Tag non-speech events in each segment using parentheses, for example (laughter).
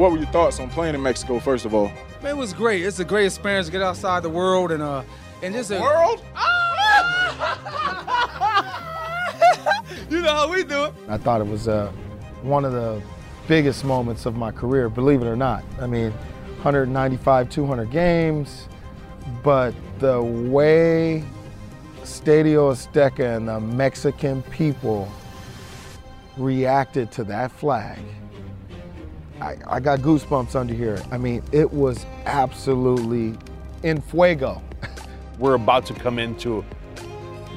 what were your thoughts on playing in Mexico, first of all? Man, it was great. It's a great experience to get outside the world and uh and just a World? (laughs) you know how we do it. I thought it was uh, one of the biggest moments of my career, believe it or not. I mean, 195, 200 games, but the way Stadio Azteca and the Mexican people reacted to that flag, I, I got goosebumps under here. I mean, it was absolutely in fuego. (laughs) We're about to come into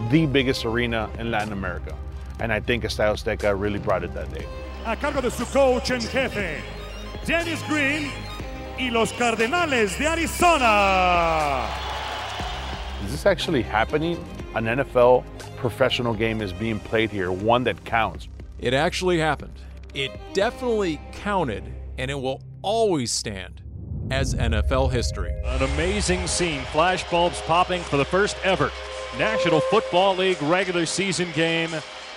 the biggest arena in Latin America. And I think Estadio Azteca really brought it that day. a cargo de su coach en jefe, Dennis Green y los Cardenales de Arizona. Is this actually happening? An NFL professional game is being played here, one that counts. It actually happened. It definitely counted, and it will always stand as NFL history. An amazing scene, flashbulbs popping for the first ever National Football League regular season game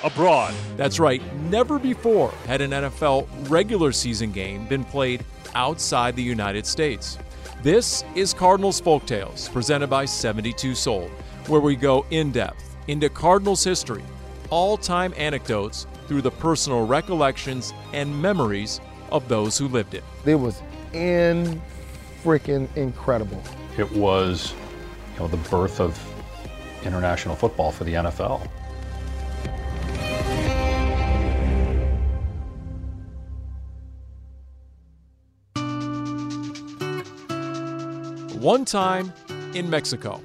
abroad. That's right, never before had an NFL regular season game been played outside the United States. This is Cardinals Folktales, presented by 72 Soul, where we go in depth into Cardinals history, all time anecdotes through the personal recollections and memories of those who lived it. It was in freaking incredible. It was, you know, the birth of international football for the NFL. One time in Mexico.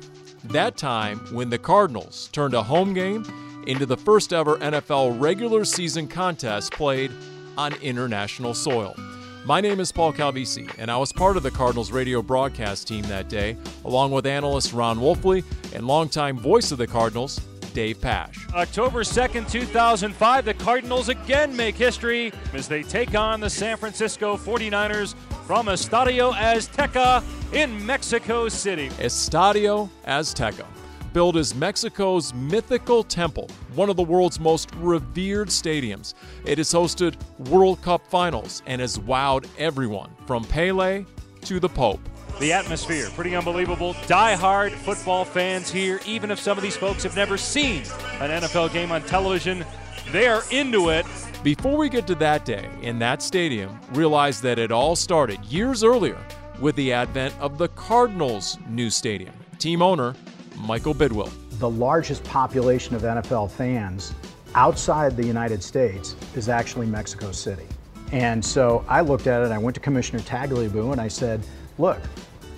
That time when the Cardinals turned a home game into the first ever NFL regular season contest played on international soil. My name is Paul Calvisi, and I was part of the Cardinals radio broadcast team that day, along with analyst Ron Wolfley and longtime voice of the Cardinals, Dave Pasch. October 2nd, 2005, the Cardinals again make history as they take on the San Francisco 49ers from Estadio Azteca in Mexico City. Estadio Azteca, billed as Mexico's mythical temple, one of the world's most revered stadiums. It has hosted World Cup finals and has wowed everyone from Pele to the Pope. The atmosphere, pretty unbelievable. Die-hard football fans here, even if some of these folks have never seen an NFL game on television, they're into it. Before we get to that day in that stadium, realize that it all started years earlier with the advent of the Cardinals' new stadium. Team owner Michael Bidwill. The largest population of NFL fans outside the United States is actually Mexico City. And so I looked at it, I went to Commissioner Tagliabue and I said, look,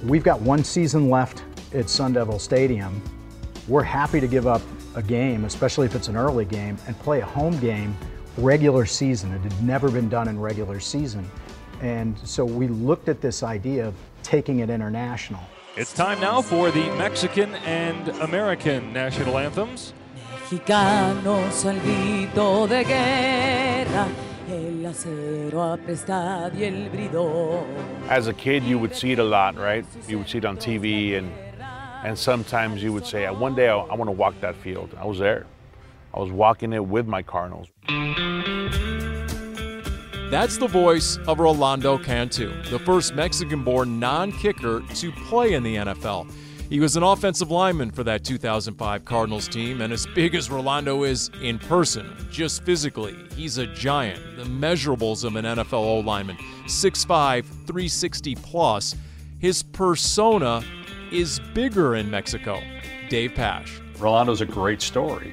we've got one season left at Sun Devil Stadium. We're happy to give up a game, especially if it's an early game, and play a home game regular season. It had never been done in regular season. And so we looked at this idea of taking it international. It's time now for the Mexican and American national anthems. Mexicanos al grito de guerra, el acero aprestado y el bridón. As a kid, you would see it a lot, right? You would see it on TV, and and sometimes you would say, "One day I, I want to walk that field." I was there. I was walking it with my Cardinals. That's the voice of Rolando Cantu, the first Mexican born non kicker to play in the NFL. He was an offensive lineman for that 2005 Cardinals team, and as big as Rolando is in person, just physically, he's a giant. The measurables of an NFL O lineman 6'5, 360 plus. His persona is bigger in Mexico. Dave Pasch. Rolando's a great story.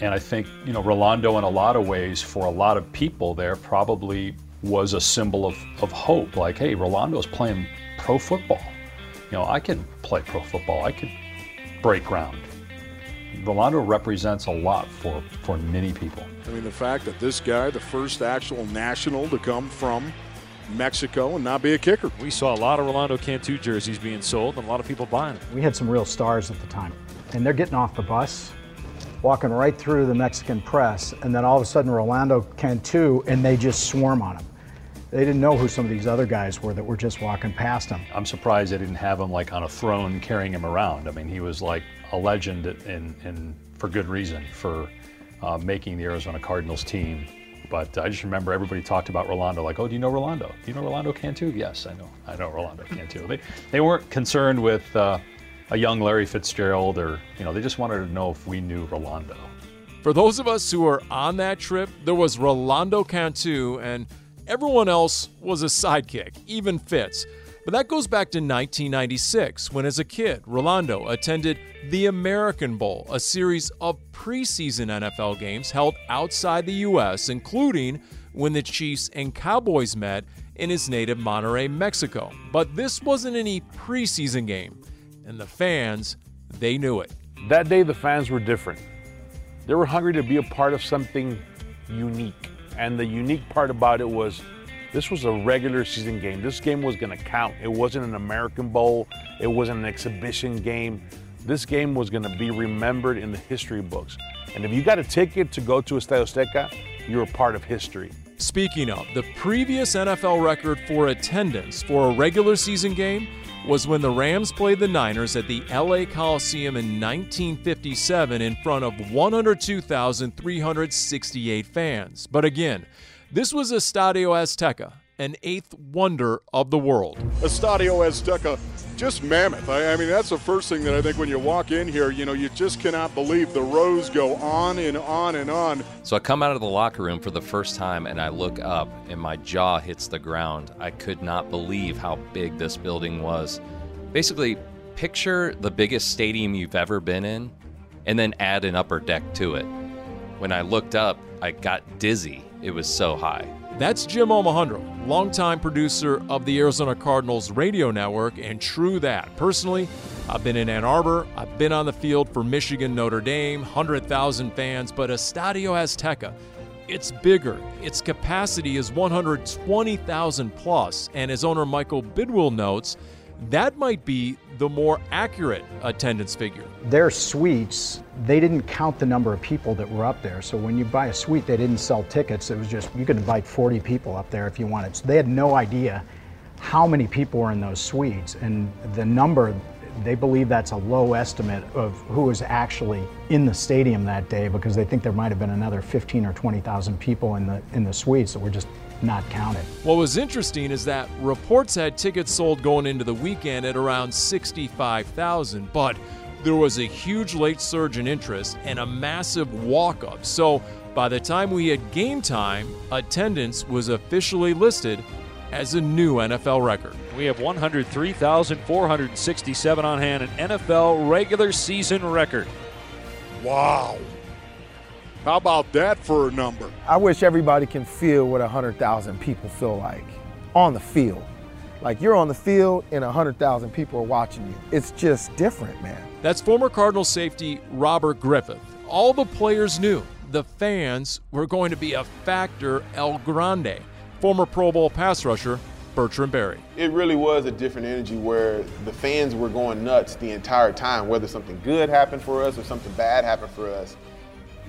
And I think, you know, Rolando, in a lot of ways, for a lot of people there, probably was a symbol of, of hope. Like, hey, Rolando's playing pro football. You know, I can play pro football, I can break ground. Rolando represents a lot for, for many people. I mean, the fact that this guy, the first actual national to come from Mexico and not be a kicker. We saw a lot of Rolando Cantu jerseys being sold and a lot of people buying them. We had some real stars at the time, and they're getting off the bus, walking right through the Mexican press, and then all of a sudden Rolando Cantu, and they just swarm on him. They didn't know who some of these other guys were that were just walking past him. I'm surprised they didn't have him like on a throne carrying him around. I mean, he was like a legend and, and for good reason for uh, making the Arizona Cardinals team But I just remember everybody talked about Rolando, like, oh, do you know Rolando? Do you know Rolando Cantu? Yes, I know. I know Rolando Cantu. They, they weren't concerned with uh, a young Larry Fitzgerald or, you know, they just wanted to know if we knew Rolando. For those of us who were on that trip, there was Rolando Cantu, and everyone else was a sidekick, even Fitz. But that goes back to 1996, when as a kid, Rolando attended the American Bowl, a series of preseason NFL games held outside the U.S., including when the Chiefs and Cowboys met in his native Monterrey, Mexico. But this wasn't any preseason game, and the fans, they knew it. That day, the fans were different. They were hungry to be a part of something unique. And the unique part about it was this was a regular season game. This game was going to count. It wasn't an American Bowl, it wasn't an exhibition game. This game was going to be remembered in the history books. And if you got a ticket to go to Estadio Azteca, you're a part of history. Speaking of, the previous NFL record for attendance for a regular season game was when the Rams played the Niners at the LA Coliseum in 1957 in front of 102,368 fans. But again, this was Estadio Azteca, an eighth wonder of the world. Estadio Azteca, just mammoth. I, I, mean, that's the first thing that I think when you walk in here, you know, you just cannot believe the rows go on and on and on. So I come out of the locker room for the first time and I look up and my jaw hits the ground. I could not believe how big this building was. Basically, picture the biggest stadium you've ever been in and then add an upper deck to it. When I looked up, I got dizzy. It was so high. That's Jim Omohundro, longtime producer of the Arizona Cardinals radio network, and true that. Personally, I've been in Ann Arbor, I've been on the field for Michigan Notre Dame, 100,000 fans, but Estadio Azteca, it's bigger. Its capacity is 120,000 plus, and as owner Michael Bidwill notes, that might be the more accurate attendance figure. Their suites, they didn't count the number of people that were up there. So when you buy a suite, they didn't sell tickets. It was just, you could invite 40 people up there if you wanted. So they had no idea how many people were in those suites. And the number, they believe that's a low estimate of who was actually in the stadium that day because they think there might have been another 15 or 20,000 people in the, in the suites that were just not counted. What was interesting is that reports had tickets sold going into the weekend at around 65,000, but there was a huge late surge in interest and a massive walk up. So by the time we had game time, attendance was officially listed as a new NFL record. We have 103,467 on hand, an NFL regular season record. Wow. How about that for a number? I wish everybody can feel what 100,000 people feel like on the field. Like you're on the field and 100,000 people are watching you. It's just different, man. That's former Cardinal safety Robert Griffith. All the players knew the fans were going to be a factor El Grande. Former Pro Bowl pass rusher Bertrand Berry. It really was a different energy where the fans were going nuts the entire time, whether something good happened for us or something bad happened for us.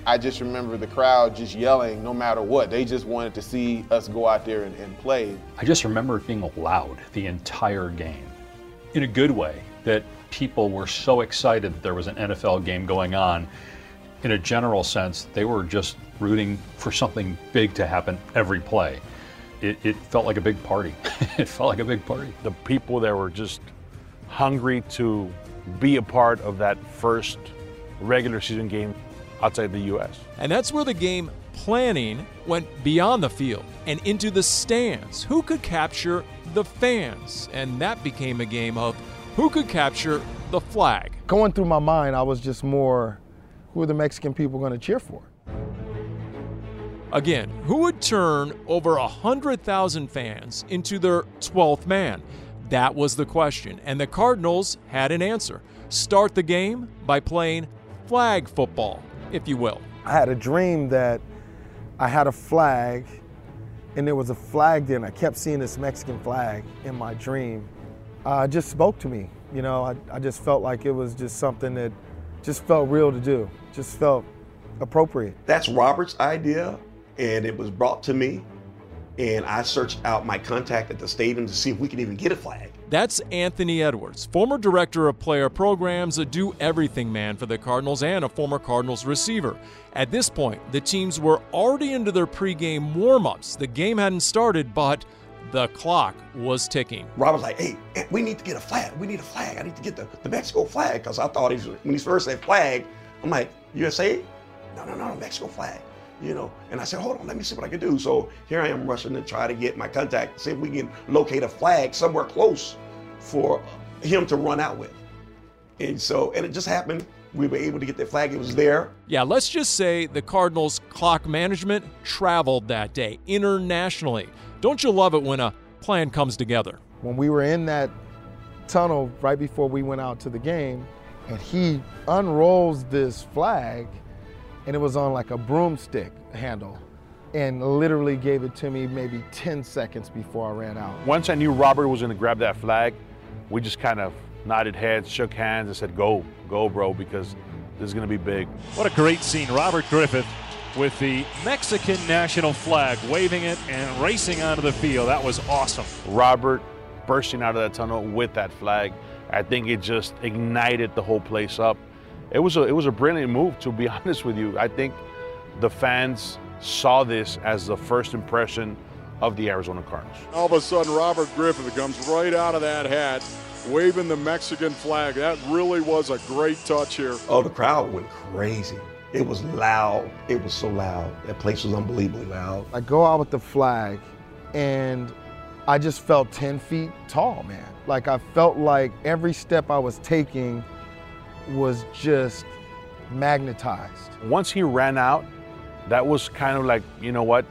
I just remember the crowd just yelling no matter what. They just wanted to see us go out there and, and play. I just remember it being loud the entire game in a good way, that people were so excited that there was an NFL game going on. In a general sense, they were just rooting for something big to happen every play. It, it felt like a big party. (laughs) it felt like a big party. The people that were just hungry to be a part of that first regular season game outside the U.S. And that's where the game planning went beyond the field and into the stands. Who could capture the fans? And that became a game of who could capture the flag. Going through my mind, I was just more who are the Mexican people going to cheer for? Again, who would turn over 100,000 fans into their 12th man? That was the question. And the Cardinals had an answer. Start the game by playing flag football if you will. I had a dream that I had a flag and there was a flag there and I kept seeing this Mexican flag in my dream. Uh, just spoke to me. You know, I, I just felt like it was just something that just felt real to do, just felt appropriate. That's Robert's idea and it was brought to me and I searched out my contact at the stadium to see if we could even get a flag. That's Anthony Edwards, former director of player programs, a do everything man for the Cardinals, and a former Cardinals receiver. At this point, the teams were already into their pregame warm ups. The game hadn't started, but the clock was ticking. Rob was like, hey, eh, we need to get a flag. We need a flag. I need to get the, the Mexico flag because I thought he was, when he first said flag, I'm like, USA? No, no, no, no, Mexico flag you know. And I said, hold on, let me see what I can do. So here I am rushing to try to get my contact, see if we can locate a flag somewhere close for him to run out with. And so, and it just happened. We were able to get the flag. It was there. Yeah, let's just say the Cardinals' clock management traveled that day internationally. Don't you love it when a plan comes together? When we were in that tunnel right before we went out to the game, and he unrolls this flag and it was on like a broomstick handle and literally gave it to me maybe 10 seconds before I ran out. Once I knew Robert was gonna grab that flag, we just kind of nodded heads, shook hands, and said, go, go, bro, because this is gonna be big. What a great scene. Robert Griffith with the Mexican national flag, waving it and racing onto the field. That was awesome. Robert bursting out of that tunnel with that flag, I think it just ignited the whole place up it was a it was a brilliant move to be (laughs) honest with you. I think the fans saw this as the first impression of the Arizona Cardinals. All of a sudden, Robert Griffith comes right out of that hat, waving the Mexican flag. That really was a great touch here. Oh, the crowd went crazy. It was loud. It was so loud. That place was unbelievably loud. I go out with the flag, and I just felt 10 feet tall, man. Like I felt like every step I was taking was just magnetized. Once he ran out, that was kind of like, you know what?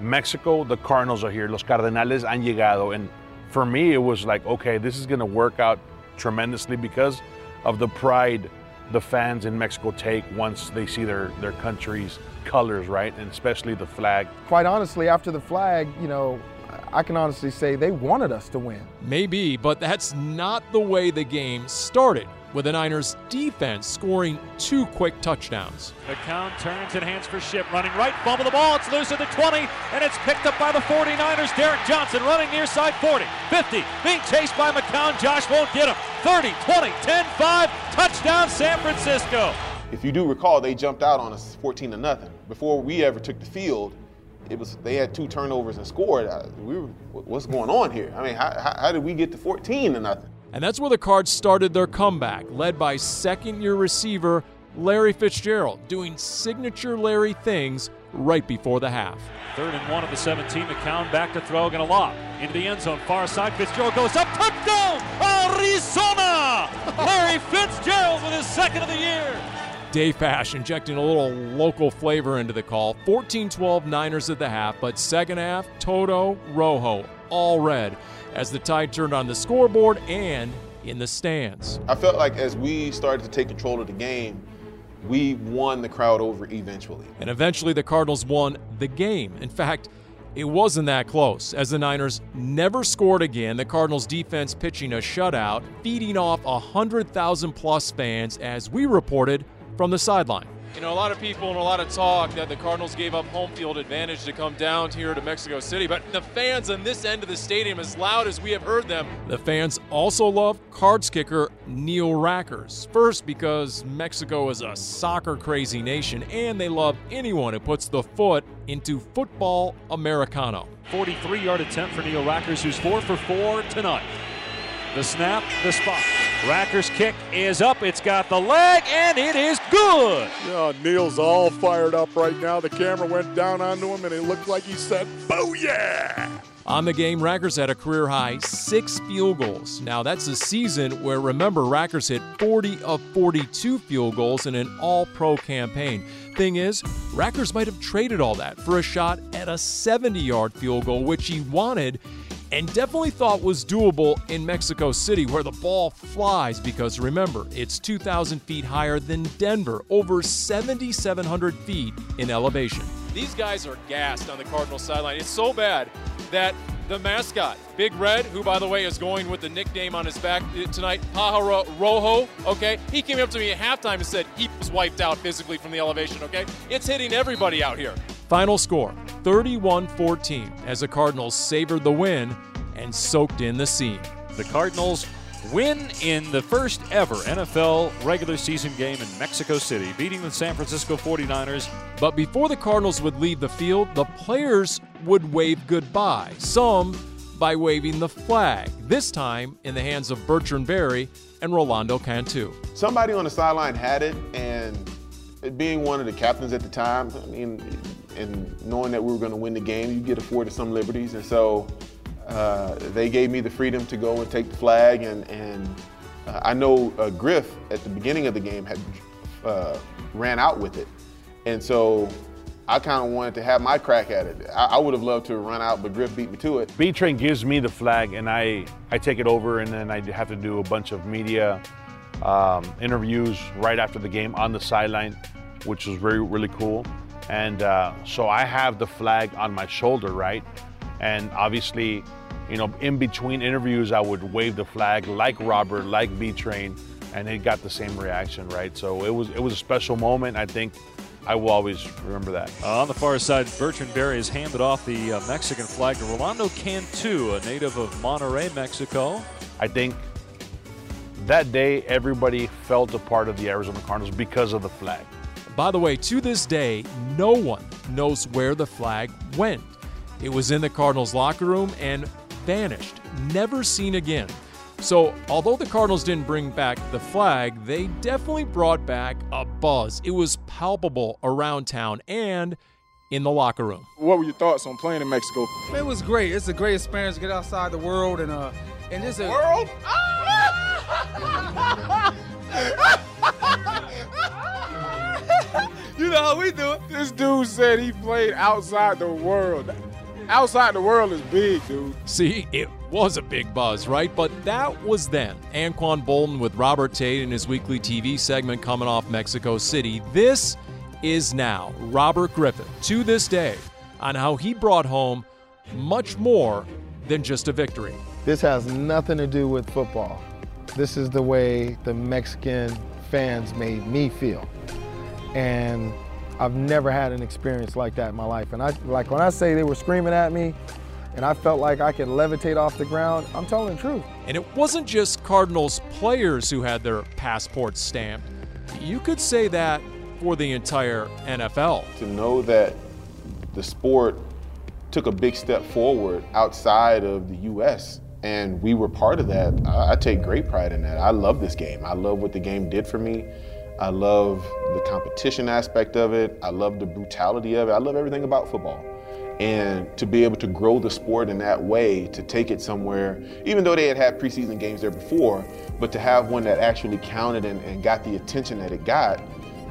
Mexico, the Cardinals are here. Los Cardenales han llegado. And for me, it was like, okay, this is going to work out tremendously because of the pride the fans in Mexico take once they see their, their country's colors, right? And especially the flag. Quite honestly, after the flag, you know, I can honestly say they wanted us to win. Maybe, but that's not the way the game started with the Niners defense scoring two quick touchdowns. McCown turns and hands for Shipp, running right, fumble the ball, it's loose at the 20, and it's picked up by the 49ers. Derek Johnson running near side 40, 50, being chased by McCown. Josh won't get him. 30, 20, 10, 5, touchdown San Francisco. If you do recall, they jumped out on us 14 to nothing. Before we ever took the field, it was they had two turnovers and scored. We were, what's going on here? I mean, how, how, how did we get to 14 to nothing? And that's where the Cards started their comeback, led by second year receiver Larry Fitzgerald, doing signature Larry things right before the half. Third and one of the 17. McCown back to throw, going to lob into the end zone. Far side, Fitzgerald goes up, touchdown, Arizona! Larry Fitzgerald with his second of the year. Dave Pasch injecting a little local flavor into the call. 14 12 Niners at the half, but second half, Toto, Rojo, all red as the tide turned on the scoreboard and in the stands. I felt like as we started to take control of the game, we won the crowd over eventually. And eventually the Cardinals won the game. In fact, it wasn't that close, as the Niners never scored again. The Cardinals defense pitching a shutout, feeding off 100,000 plus fans, as we reported from the sideline. You know, a lot of people and a lot of talk that the Cardinals gave up home field advantage to come down here to Mexico City, but the fans on this end of the stadium, as loud as we have heard them. The fans also love Cards kicker Neil Rackers. First, because Mexico is a soccer crazy nation, and they love anyone who puts the foot into football Americano. 43 yard attempt for Neil Rackers, who's four for four tonight. The snap, the spot. Racker's kick is up. It's got the leg, and it is good. Yeah, Neil's all fired up right now. The camera went down onto him, and it looked like he said, Booyah! On the game, Rackers had a career high six field goals. Now, that's a season where, remember, Rackers hit 40 of 42 field goals in an all pro campaign. Thing is, Rackers might have traded all that for a shot at a 70 yard field goal, which he wanted and definitely thought was doable in Mexico City, where the ball flies because remember, it's 2,000 feet higher than Denver, over 7,700 feet in elevation. These guys are gassed on the Cardinals sideline. It's so bad that the mascot, Big Red, who by the way is going with the nickname on his back uh, tonight, Pajaro Rojo, okay? He came up to me at halftime and said he was wiped out physically from the elevation, okay? It's hitting everybody out here. Final score 31 14 as the Cardinals savored the win and soaked in the scene. The Cardinals win in the first ever NFL regular season game in Mexico City, beating the San Francisco 49ers. But before the Cardinals would leave the field, the players would wave goodbye, some by waving the flag, this time in the hands of Bertrand Berry and Rolando Cantu. Somebody on the sideline had it, and being one of the captains at the time, I mean, and knowing that we were going to win the game, you get afforded some liberties. And so uh, they gave me the freedom to go and take the flag. And, and uh, I know uh, Griff at the beginning of the game had uh, ran out with it. And so I kind of wanted to have my crack at it. I, I would have loved to run out, but Griff beat me to it. B Train gives me the flag, and I, I take it over, and then I have to do a bunch of media um, interviews right after the game on the sideline, which was very, really cool. And uh, so I have the flag on my shoulder, right? And obviously, you know, in between interviews, I would wave the flag like Robert, like B Train, and it got the same reaction, right? So it was it was a special moment. I think I will always remember that. Uh, on the far side, Bertrand Berry has handed off the uh, Mexican flag to Rolando Cantu, a native of Monterrey, Mexico. I think that day everybody felt a part of the Arizona Cardinals because of the flag. By the way, to this day, no one knows where the flag went. It was in the Cardinals' locker room and vanished, never seen again. So, although the Cardinals didn't bring back the flag, they definitely brought back a buzz. It was palpable around town and in the locker room. What were your thoughts on playing in Mexico? It was great. It's a great experience to get outside the world and uh and just a world. (laughs) you know how we do it. This dude said he played outside the world. Outside the world is big, dude. See, it was a big buzz, right? But that was then. Anquan Boldin with Robert Tate in his weekly TV segment coming off Mexico City. This is now Robert Griffith to this day on how he brought home much more than just a victory. This has nothing to do with football. This is the way the Mexican fans made me feel. And I've never had an experience like that in my life. And I like when I say they were screaming at me and I felt like I could levitate off the ground, I'm telling the truth. And it wasn't just Cardinals players who had their passports stamped. You could say that for the entire NFL. To know that the sport took a big step forward outside of the U.S. and we were part of that, I, I take great pride in that. I love this game. I love what the game did for me. I love the competition aspect of it. I love the brutality of it. I love everything about football. And to be able to grow the sport in that way, to take it somewhere, even though they had had preseason games there before, but to have one that actually counted and, and got the attention that it got,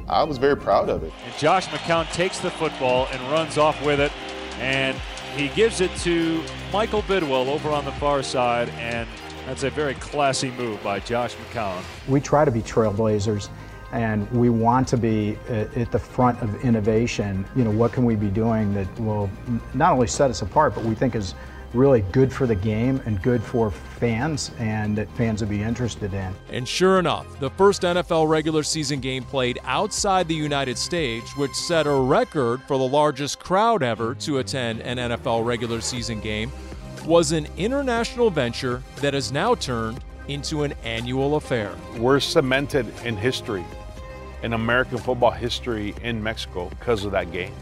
I was very proud of it. And Josh McCown takes the football and runs off with it, and he gives it to Michael Bidwill over on the far side, and that's a very classy move by Josh McCown. We try to be trailblazers and we want to be uh, at the front of innovation. You know, what can we be doing that will not only set us apart, but we think is really good for the game and good for fans and that fans would be interested in. And sure enough, the first NFL regular season game played outside the United States, which set a record for the largest crowd ever to attend an NFL regular season game, was an international venture that has now turned into an annual affair. We're cemented in history in American football history in Mexico because of that game.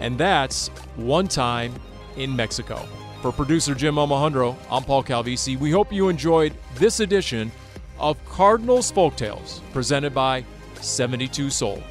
And that's one time in Mexico. For producer Jim Omohundro, I'm Paul Calvisi. We hope you enjoyed this edition of Cardinals Folktales presented by 72 Soul.